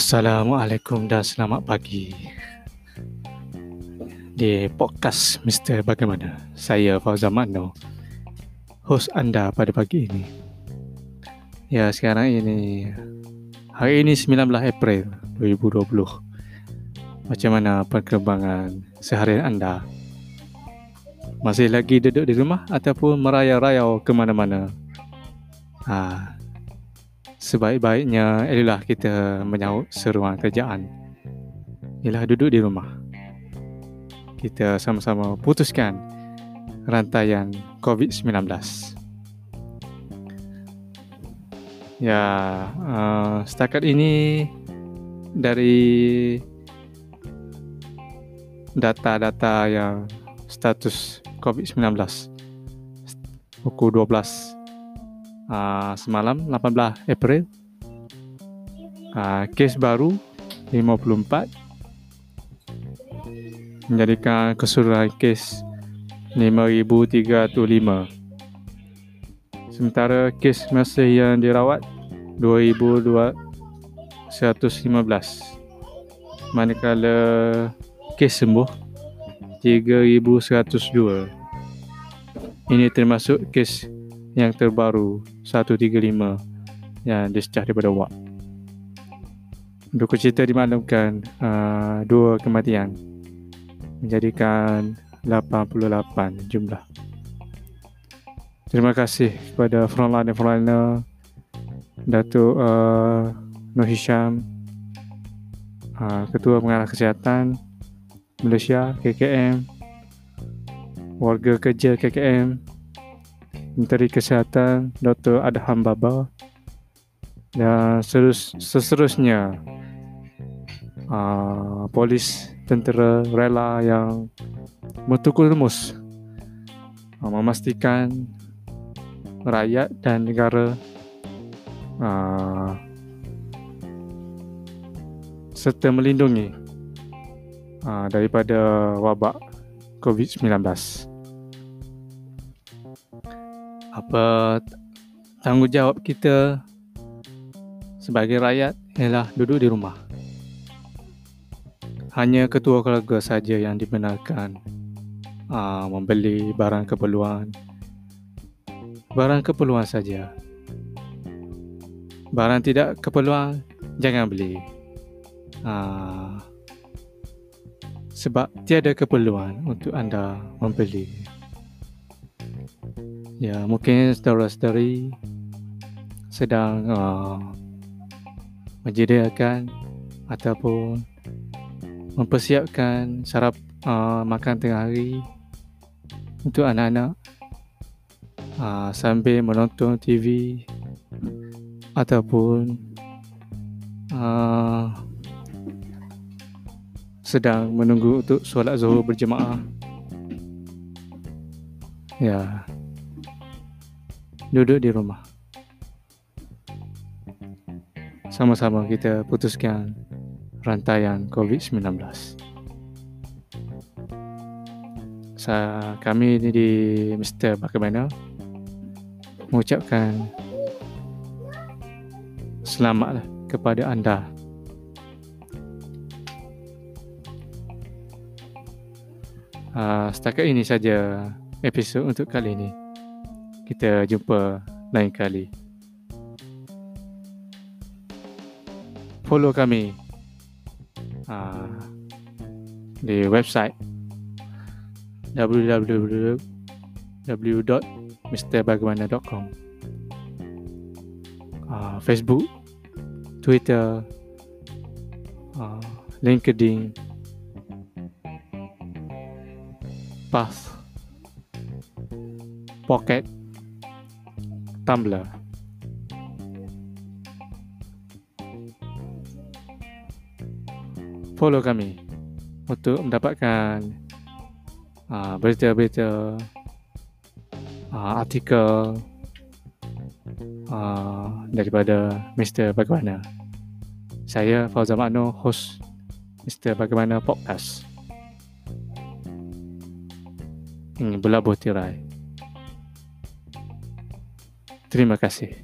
Assalamualaikum dan selamat pagi. Di podcast Mr. Bagaimana Saya Fauzan Makno Host anda pada pagi ini. Ya sekarang ini Hari ini 19 April 2020 Macam mana perkembangan seharian anda? Masih lagi duduk di rumah Ataupun merayau-rayau ke mana-mana? Ha, sebaik-baiknya ialah kita menyahut seruan kerjaan ialah duduk di rumah. Kita sama-sama putuskan rantaian COVID-19 ya uh, setakat ini dari data-data yang status COVID-19 pukul 12 uh, semalam 18 April. Uh, kes baru 54 menjadikan keseluruhan kes 5305 sementara kes masih yang dirawat 2215 manakala kes sembuh 3102 ini termasuk kes yang terbaru 135 yang discharge daripada WAP. Duka cita dimaklumkan uh, dua kematian menjadikan 88 jumlah. Terima kasih kepada frontline dan frontliner Datuk uh, Nur Hisham uh, Ketua Pengarah Kesihatan Malaysia KKM Warga Kerja KKM Menteri Kesihatan Dr. Adham Baba dan serus, seterusnya uh, polis tentera rela yang bertukul lemus uh, memastikan rakyat dan negara uh, serta melindungi uh, daripada wabak COVID-19 apa tanggungjawab kita sebagai rakyat ialah duduk di rumah. Hanya ketua keluarga saja yang dibenarkan aa, ah, membeli barang keperluan. Barang keperluan saja. Barang tidak keperluan jangan beli. Aa, ah, sebab tiada keperluan untuk anda membeli. Ya, mungkin saudara-saudari sedang uh, menyediakan ataupun mempersiapkan sarap uh, makan tengah hari untuk anak-anak uh, sambil menonton TV ataupun uh, sedang menunggu untuk solat zuhur berjemaah. Ya duduk di rumah. Sama-sama kita putuskan rantaian COVID-19. Sa kami di Mr. Bagaimana mengucapkan selamatlah kepada anda. Uh, setakat ini saja episod untuk kali ini kita jumpa lain kali. Follow kami uh, di website www.mrbagaimana.com uh, Facebook, Twitter, uh, LinkedIn, Path, Pocket, Tumblr. Follow kami untuk mendapatkan uh, berita-berita, uh, artikel uh, daripada Mr. Bagaimana. Saya Fauzan Makno, host Mr. Bagaimana Podcast. Ini berlabuh tirai. Terima kasih.